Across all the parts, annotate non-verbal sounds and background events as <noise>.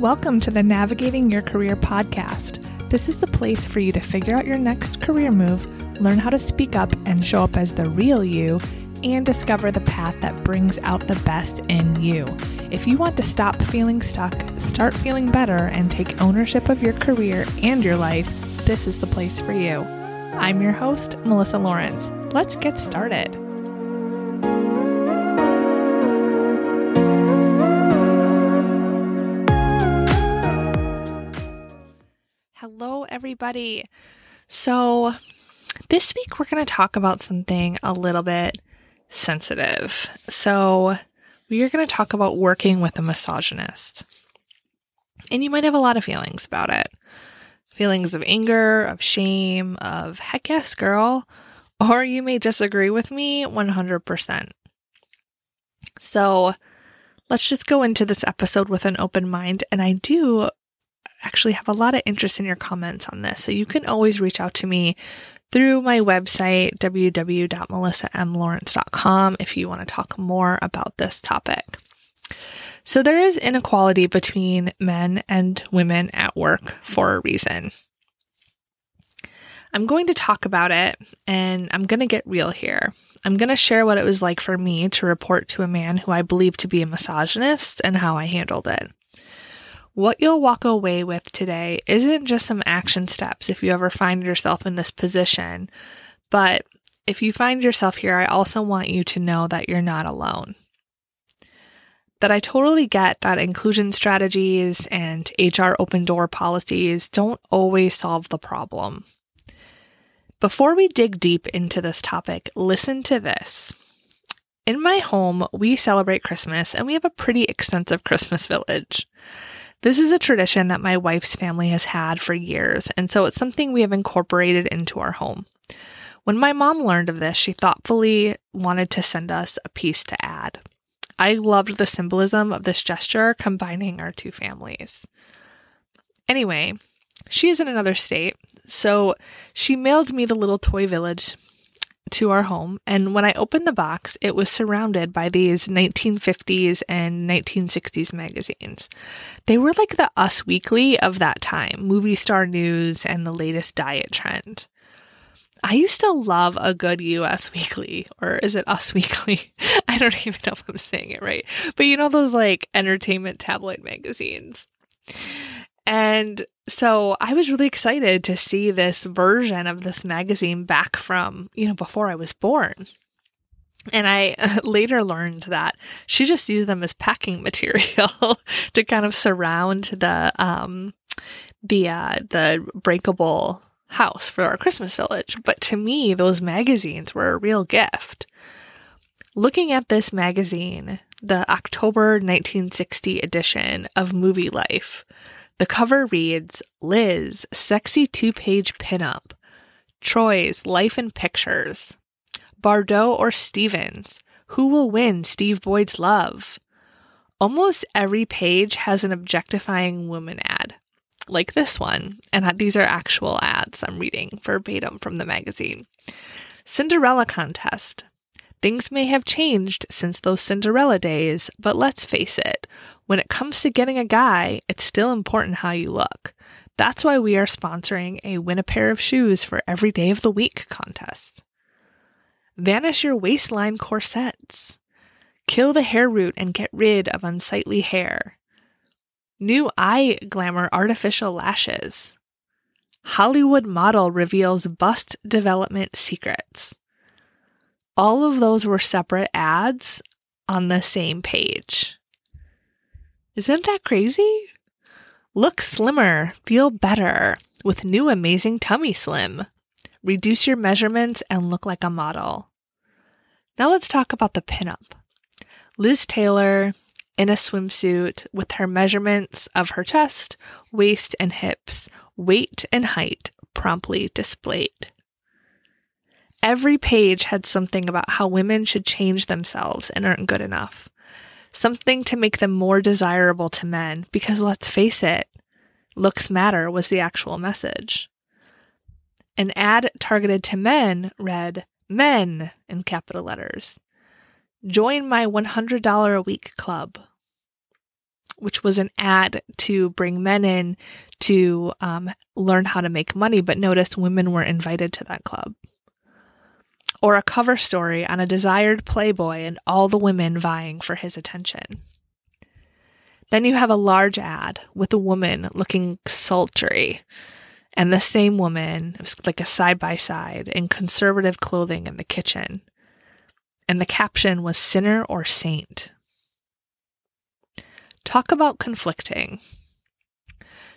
Welcome to the Navigating Your Career podcast. This is the place for you to figure out your next career move, learn how to speak up and show up as the real you, and discover the path that brings out the best in you. If you want to stop feeling stuck, start feeling better, and take ownership of your career and your life, this is the place for you. I'm your host, Melissa Lawrence. Let's get started. Everybody. So, this week we're going to talk about something a little bit sensitive. So, we are going to talk about working with a misogynist. And you might have a lot of feelings about it feelings of anger, of shame, of heck yes, girl. Or you may disagree with me 100%. So, let's just go into this episode with an open mind. And I do actually have a lot of interest in your comments on this. So you can always reach out to me through my website, www.melissamlawrence.com, if you want to talk more about this topic. So there is inequality between men and women at work for a reason. I'm going to talk about it and I'm going to get real here. I'm going to share what it was like for me to report to a man who I believed to be a misogynist and how I handled it. What you'll walk away with today isn't just some action steps if you ever find yourself in this position, but if you find yourself here, I also want you to know that you're not alone. That I totally get that inclusion strategies and HR open door policies don't always solve the problem. Before we dig deep into this topic, listen to this. In my home, we celebrate Christmas and we have a pretty extensive Christmas village. This is a tradition that my wife's family has had for years, and so it's something we have incorporated into our home. When my mom learned of this, she thoughtfully wanted to send us a piece to add. I loved the symbolism of this gesture combining our two families. Anyway, she is in another state, so she mailed me the little toy village to our home. And when I opened the box, it was surrounded by these 1950s and 1960s magazines. They were like the Us Weekly of that time, movie star news, and the latest diet trend. I used to love a good US Weekly, or is it Us Weekly? <laughs> I don't even know if I'm saying it right. But you know, those like entertainment tabloid magazines. And so I was really excited to see this version of this magazine back from, you know, before I was born. And I <laughs> later learned that she just used them as packing <laughs> material to kind of surround the um the uh the breakable house for our Christmas village. But to me, those magazines were a real gift. Looking at this magazine, the October 1960 edition of Movie Life, the cover reads Liz, sexy two page pinup. Troy's Life in Pictures. Bardot or Stevens? Who will win Steve Boyd's love? Almost every page has an objectifying woman ad, like this one. And these are actual ads I'm reading verbatim from the magazine. Cinderella contest. Things may have changed since those Cinderella days, but let's face it, when it comes to getting a guy, it's still important how you look. That's why we are sponsoring a win a pair of shoes for every day of the week contest. Vanish your waistline corsets. Kill the hair root and get rid of unsightly hair. New eye glamour artificial lashes. Hollywood model reveals bust development secrets. All of those were separate ads on the same page. Isn't that crazy? Look slimmer, feel better with new amazing Tummy Slim. Reduce your measurements and look like a model. Now let's talk about the pinup. Liz Taylor in a swimsuit with her measurements of her chest, waist, and hips, weight, and height promptly displayed. Every page had something about how women should change themselves and aren't good enough. Something to make them more desirable to men, because let's face it, looks matter was the actual message. An ad targeted to men read, Men in capital letters. Join my $100 a week club. which was an ad to bring men in to um, learn how to make money, but notice women were invited to that club. Or a cover story on a desired Playboy and all the women vying for his attention. Then you have a large ad with a woman looking sultry and the same woman, like a side by side, in conservative clothing in the kitchen. And the caption was Sinner or Saint. Talk about conflicting.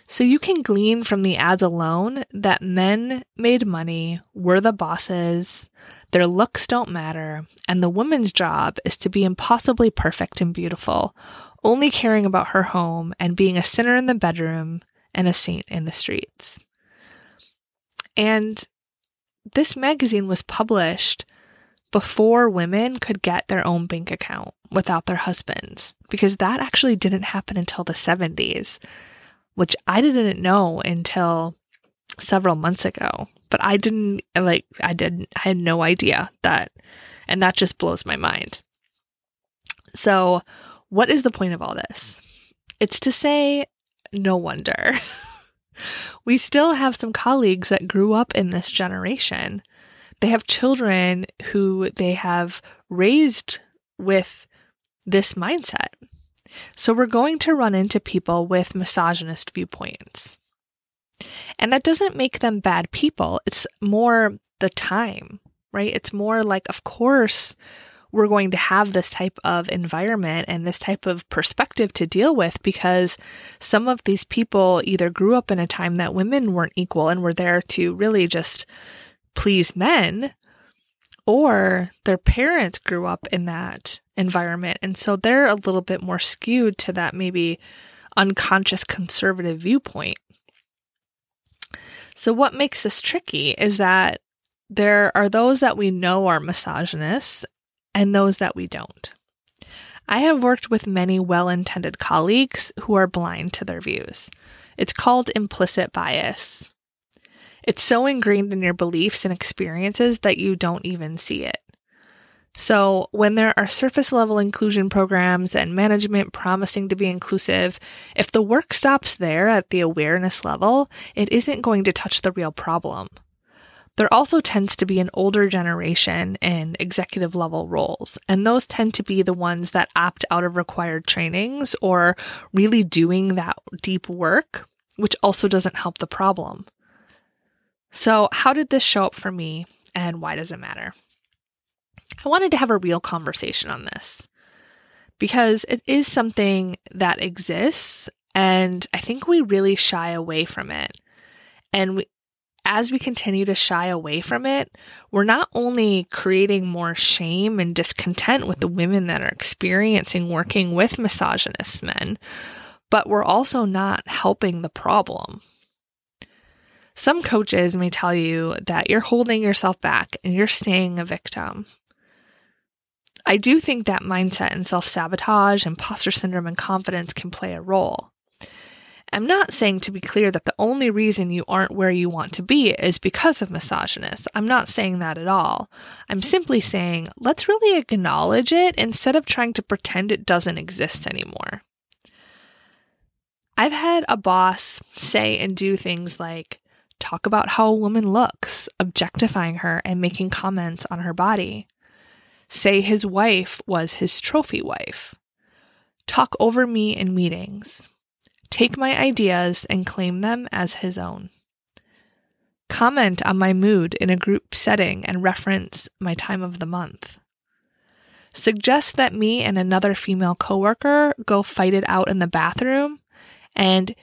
So you can glean from the ads alone that men made money, were the bosses, their looks don't matter, and the woman's job is to be impossibly perfect and beautiful, only caring about her home and being a sinner in the bedroom and a saint in the streets. And this magazine was published before women could get their own bank account without their husbands, because that actually didn't happen until the 70s, which I didn't know until several months ago. But I didn't like, I didn't, I had no idea that, and that just blows my mind. So, what is the point of all this? It's to say, no wonder. <laughs> we still have some colleagues that grew up in this generation. They have children who they have raised with this mindset. So we're going to run into people with misogynist viewpoints. And that doesn't make them bad people. It's more the time, right? It's more like, of course, we're going to have this type of environment and this type of perspective to deal with because some of these people either grew up in a time that women weren't equal and were there to really just please men, or their parents grew up in that environment. And so they're a little bit more skewed to that maybe unconscious conservative viewpoint. So, what makes this tricky is that there are those that we know are misogynists and those that we don't. I have worked with many well intended colleagues who are blind to their views. It's called implicit bias. It's so ingrained in your beliefs and experiences that you don't even see it. So, when there are surface level inclusion programs and management promising to be inclusive, if the work stops there at the awareness level, it isn't going to touch the real problem. There also tends to be an older generation in executive level roles, and those tend to be the ones that opt out of required trainings or really doing that deep work, which also doesn't help the problem. So, how did this show up for me, and why does it matter? I wanted to have a real conversation on this because it is something that exists, and I think we really shy away from it. And we, as we continue to shy away from it, we're not only creating more shame and discontent with the women that are experiencing working with misogynist men, but we're also not helping the problem. Some coaches may tell you that you're holding yourself back and you're staying a victim. I do think that mindset and self sabotage, imposter syndrome, and confidence can play a role. I'm not saying to be clear that the only reason you aren't where you want to be is because of misogynists. I'm not saying that at all. I'm simply saying let's really acknowledge it instead of trying to pretend it doesn't exist anymore. I've had a boss say and do things like talk about how a woman looks, objectifying her and making comments on her body. Say his wife was his trophy wife. Talk over me in meetings take my ideas and claim them as his own. Comment on my mood in a group setting and reference my time of the month. Suggest that me and another female coworker go fight it out in the bathroom and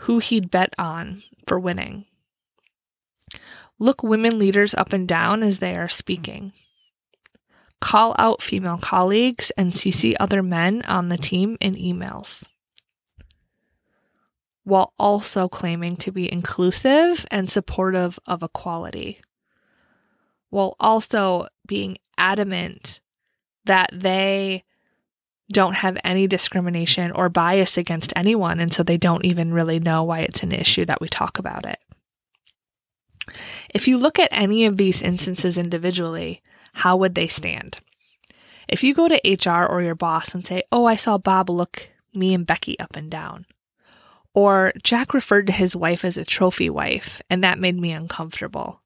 who he'd bet on for winning. Look women leaders up and down as they are speaking. Call out female colleagues and CC other men on the team in emails while also claiming to be inclusive and supportive of equality, while also being adamant that they don't have any discrimination or bias against anyone, and so they don't even really know why it's an issue that we talk about it. If you look at any of these instances individually, how would they stand? If you go to HR or your boss and say, Oh, I saw Bob look me and Becky up and down. Or Jack referred to his wife as a trophy wife, and that made me uncomfortable.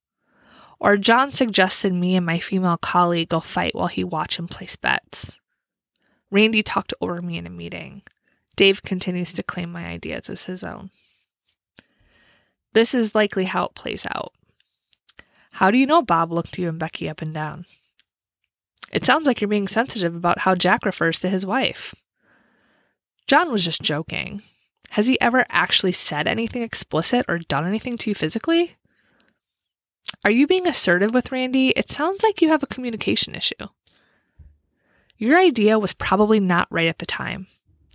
Or John suggested me and my female colleague go fight while he watched and place bets. Randy talked over me in a meeting. Dave continues to claim my ideas as his own. This is likely how it plays out. How do you know Bob looked you and Becky up and down? It sounds like you're being sensitive about how Jack refers to his wife. John was just joking. Has he ever actually said anything explicit or done anything to you physically? Are you being assertive with Randy? It sounds like you have a communication issue. Your idea was probably not right at the time.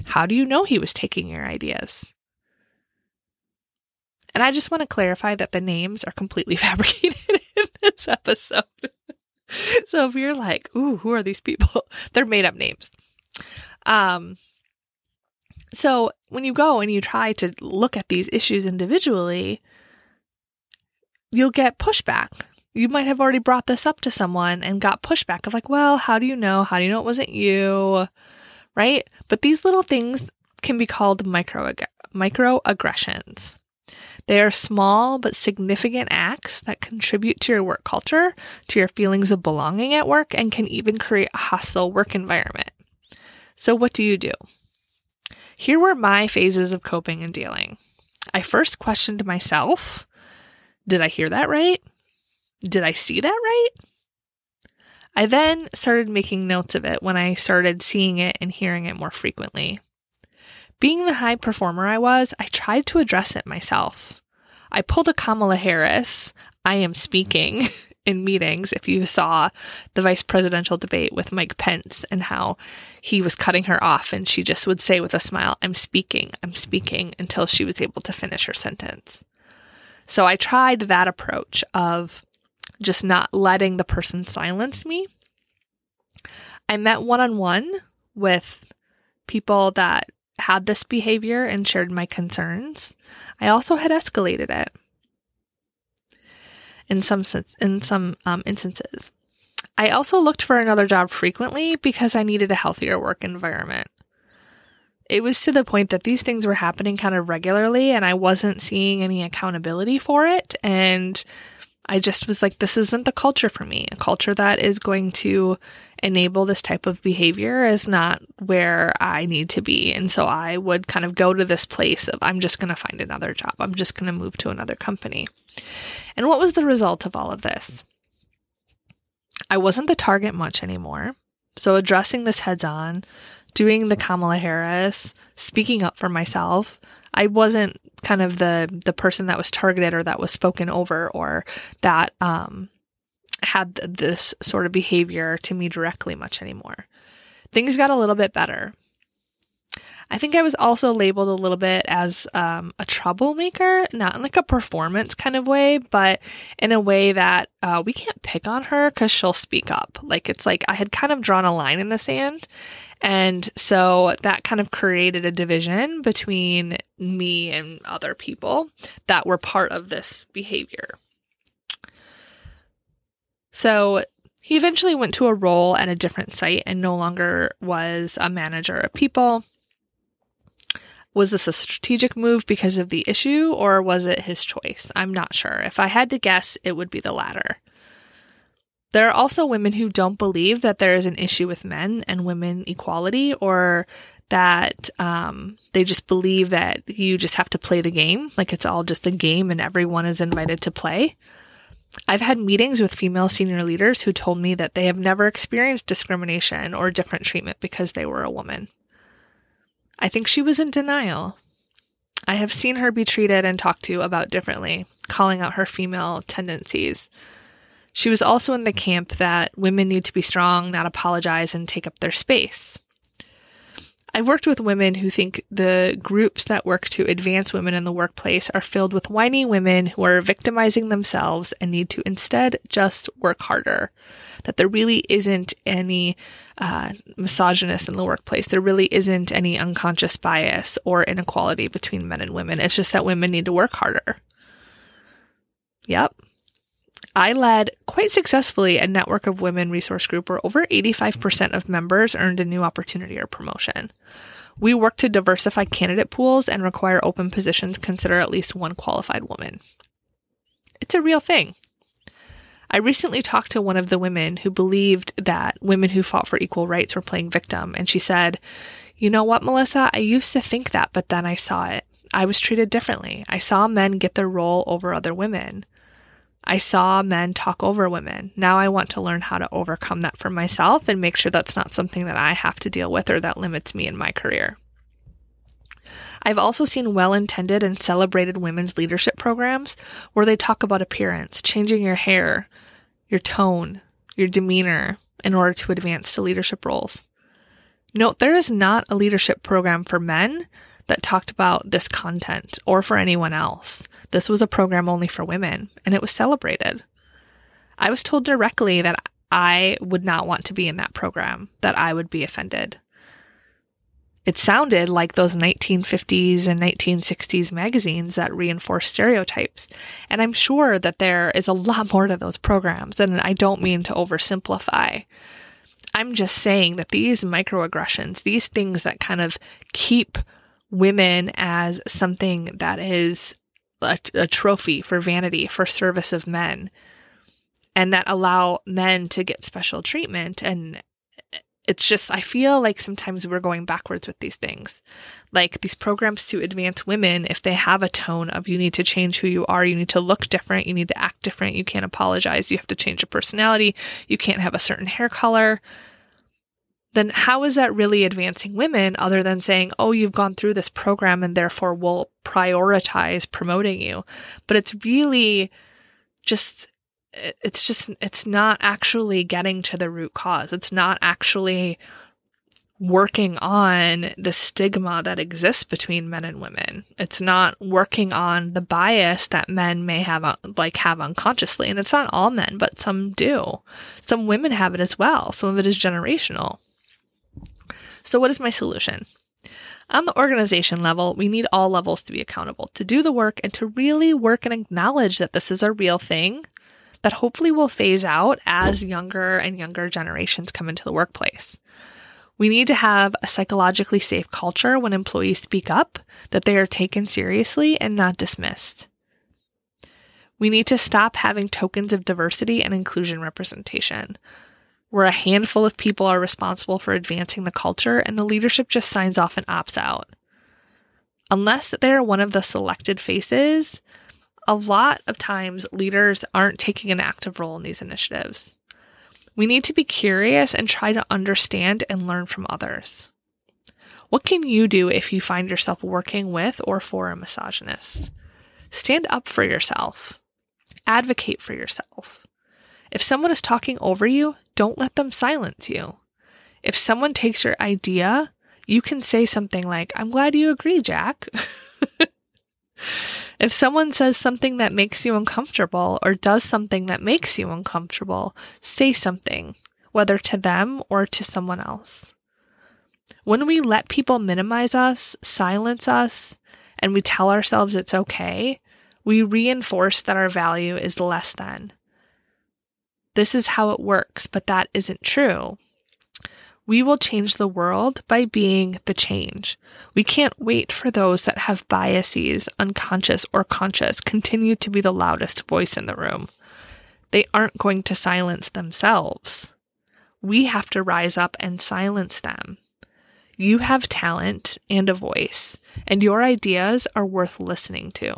How do you know he was taking your ideas? And I just want to clarify that the names are completely <laughs> fabricated <laughs> this episode. <laughs> so if you're like, ooh, who are these people? <laughs> They're made up names. Um, so when you go and you try to look at these issues individually, you'll get pushback. You might have already brought this up to someone and got pushback of like, well, how do you know? How do you know it wasn't you? Right? But these little things can be called micro microaggressions. They are small but significant acts that contribute to your work culture, to your feelings of belonging at work, and can even create a hostile work environment. So, what do you do? Here were my phases of coping and dealing. I first questioned myself Did I hear that right? Did I see that right? I then started making notes of it when I started seeing it and hearing it more frequently. Being the high performer I was, I tried to address it myself. I pulled a Kamala Harris, I am speaking <laughs> in meetings. If you saw the vice presidential debate with Mike Pence and how he was cutting her off, and she just would say with a smile, I'm speaking, I'm speaking, until she was able to finish her sentence. So I tried that approach of just not letting the person silence me. I met one on one with people that had this behavior and shared my concerns. I also had escalated it in some sense, in some um, instances. I also looked for another job frequently because I needed a healthier work environment. It was to the point that these things were happening kind of regularly and I wasn't seeing any accountability for it. And I just was like, this isn't the culture for me. A culture that is going to enable this type of behavior is not where I need to be. And so I would kind of go to this place of, I'm just going to find another job. I'm just going to move to another company. And what was the result of all of this? I wasn't the target much anymore. So addressing this heads on, doing the Kamala Harris, speaking up for myself, I wasn't kind of the the person that was targeted or that was spoken over or that um, had this sort of behavior to me directly much anymore. Things got a little bit better. I think I was also labeled a little bit as um, a troublemaker, not in like a performance kind of way, but in a way that uh, we can't pick on her because she'll speak up. Like it's like I had kind of drawn a line in the sand. And so that kind of created a division between me and other people that were part of this behavior. So he eventually went to a role at a different site and no longer was a manager of people. Was this a strategic move because of the issue, or was it his choice? I'm not sure. If I had to guess, it would be the latter. There are also women who don't believe that there is an issue with men and women equality, or that um, they just believe that you just have to play the game, like it's all just a game and everyone is invited to play. I've had meetings with female senior leaders who told me that they have never experienced discrimination or different treatment because they were a woman. I think she was in denial. I have seen her be treated and talked to about differently, calling out her female tendencies. She was also in the camp that women need to be strong, not apologize, and take up their space. I've worked with women who think the groups that work to advance women in the workplace are filled with whiny women who are victimizing themselves and need to instead just work harder. That there really isn't any uh, misogynist in the workplace. There really isn't any unconscious bias or inequality between men and women. It's just that women need to work harder. Yep. I led quite successfully a network of women resource group where over 85% of members earned a new opportunity or promotion. We work to diversify candidate pools and require open positions consider at least one qualified woman. It's a real thing. I recently talked to one of the women who believed that women who fought for equal rights were playing victim, and she said, You know what, Melissa? I used to think that, but then I saw it. I was treated differently. I saw men get their role over other women. I saw men talk over women. Now I want to learn how to overcome that for myself and make sure that's not something that I have to deal with or that limits me in my career. I've also seen well intended and celebrated women's leadership programs where they talk about appearance, changing your hair, your tone, your demeanor in order to advance to leadership roles. Note there is not a leadership program for men that talked about this content or for anyone else. This was a program only for women, and it was celebrated. I was told directly that I would not want to be in that program, that I would be offended. It sounded like those 1950s and 1960s magazines that reinforce stereotypes. And I'm sure that there is a lot more to those programs, and I don't mean to oversimplify. I'm just saying that these microaggressions, these things that kind of keep women as something that is a, a, trophy for vanity, for service of men, and that allow men to get special treatment. And it's just, I feel like sometimes we're going backwards with these things. Like these programs to advance women, if they have a tone of you need to change who you are, you need to look different, you need to act different, you can't apologize, you have to change your personality, you can't have a certain hair color then how is that really advancing women other than saying, oh, you've gone through this program and therefore we'll prioritize promoting you? But it's really just, it's just, it's not actually getting to the root cause. It's not actually working on the stigma that exists between men and women. It's not working on the bias that men may have uh, like have unconsciously and it's not all men but some do. Some women have it as well. Some of it is generational. So, what is my solution? On the organization level, we need all levels to be accountable, to do the work, and to really work and acknowledge that this is a real thing that hopefully will phase out as younger and younger generations come into the workplace. We need to have a psychologically safe culture when employees speak up, that they are taken seriously and not dismissed. We need to stop having tokens of diversity and inclusion representation where a handful of people are responsible for advancing the culture and the leadership just signs off and opts out. Unless they're one of the selected faces, a lot of times leaders aren't taking an active role in these initiatives. We need to be curious and try to understand and learn from others. What can you do if you find yourself working with or for a misogynist? Stand up for yourself. Advocate for yourself. If someone is talking over you, don't let them silence you. If someone takes your idea, you can say something like, I'm glad you agree, Jack. <laughs> if someone says something that makes you uncomfortable or does something that makes you uncomfortable, say something, whether to them or to someone else. When we let people minimize us, silence us, and we tell ourselves it's okay, we reinforce that our value is less than this is how it works, but that isn't true. We will change the world by being the change. We can't wait for those that have biases, unconscious or conscious, continue to be the loudest voice in the room. They aren't going to silence themselves. We have to rise up and silence them. You have talent and a voice, and your ideas are worth listening to.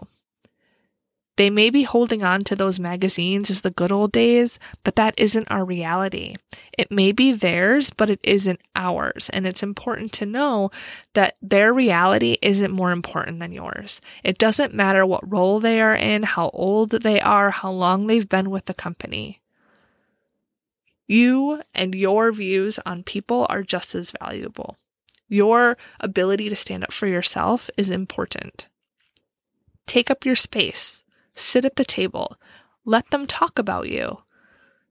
They may be holding on to those magazines as the good old days, but that isn't our reality. It may be theirs, but it isn't ours. And it's important to know that their reality isn't more important than yours. It doesn't matter what role they are in, how old they are, how long they've been with the company. You and your views on people are just as valuable. Your ability to stand up for yourself is important. Take up your space. Sit at the table. Let them talk about you.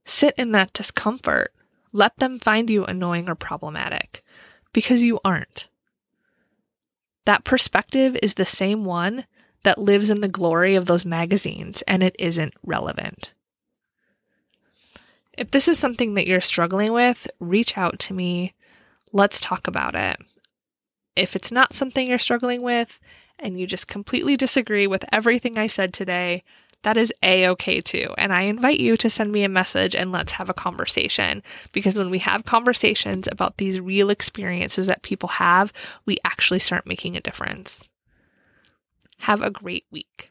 Sit in that discomfort. Let them find you annoying or problematic because you aren't. That perspective is the same one that lives in the glory of those magazines and it isn't relevant. If this is something that you're struggling with, reach out to me. Let's talk about it. If it's not something you're struggling with and you just completely disagree with everything I said today, that is a okay too. And I invite you to send me a message and let's have a conversation. Because when we have conversations about these real experiences that people have, we actually start making a difference. Have a great week.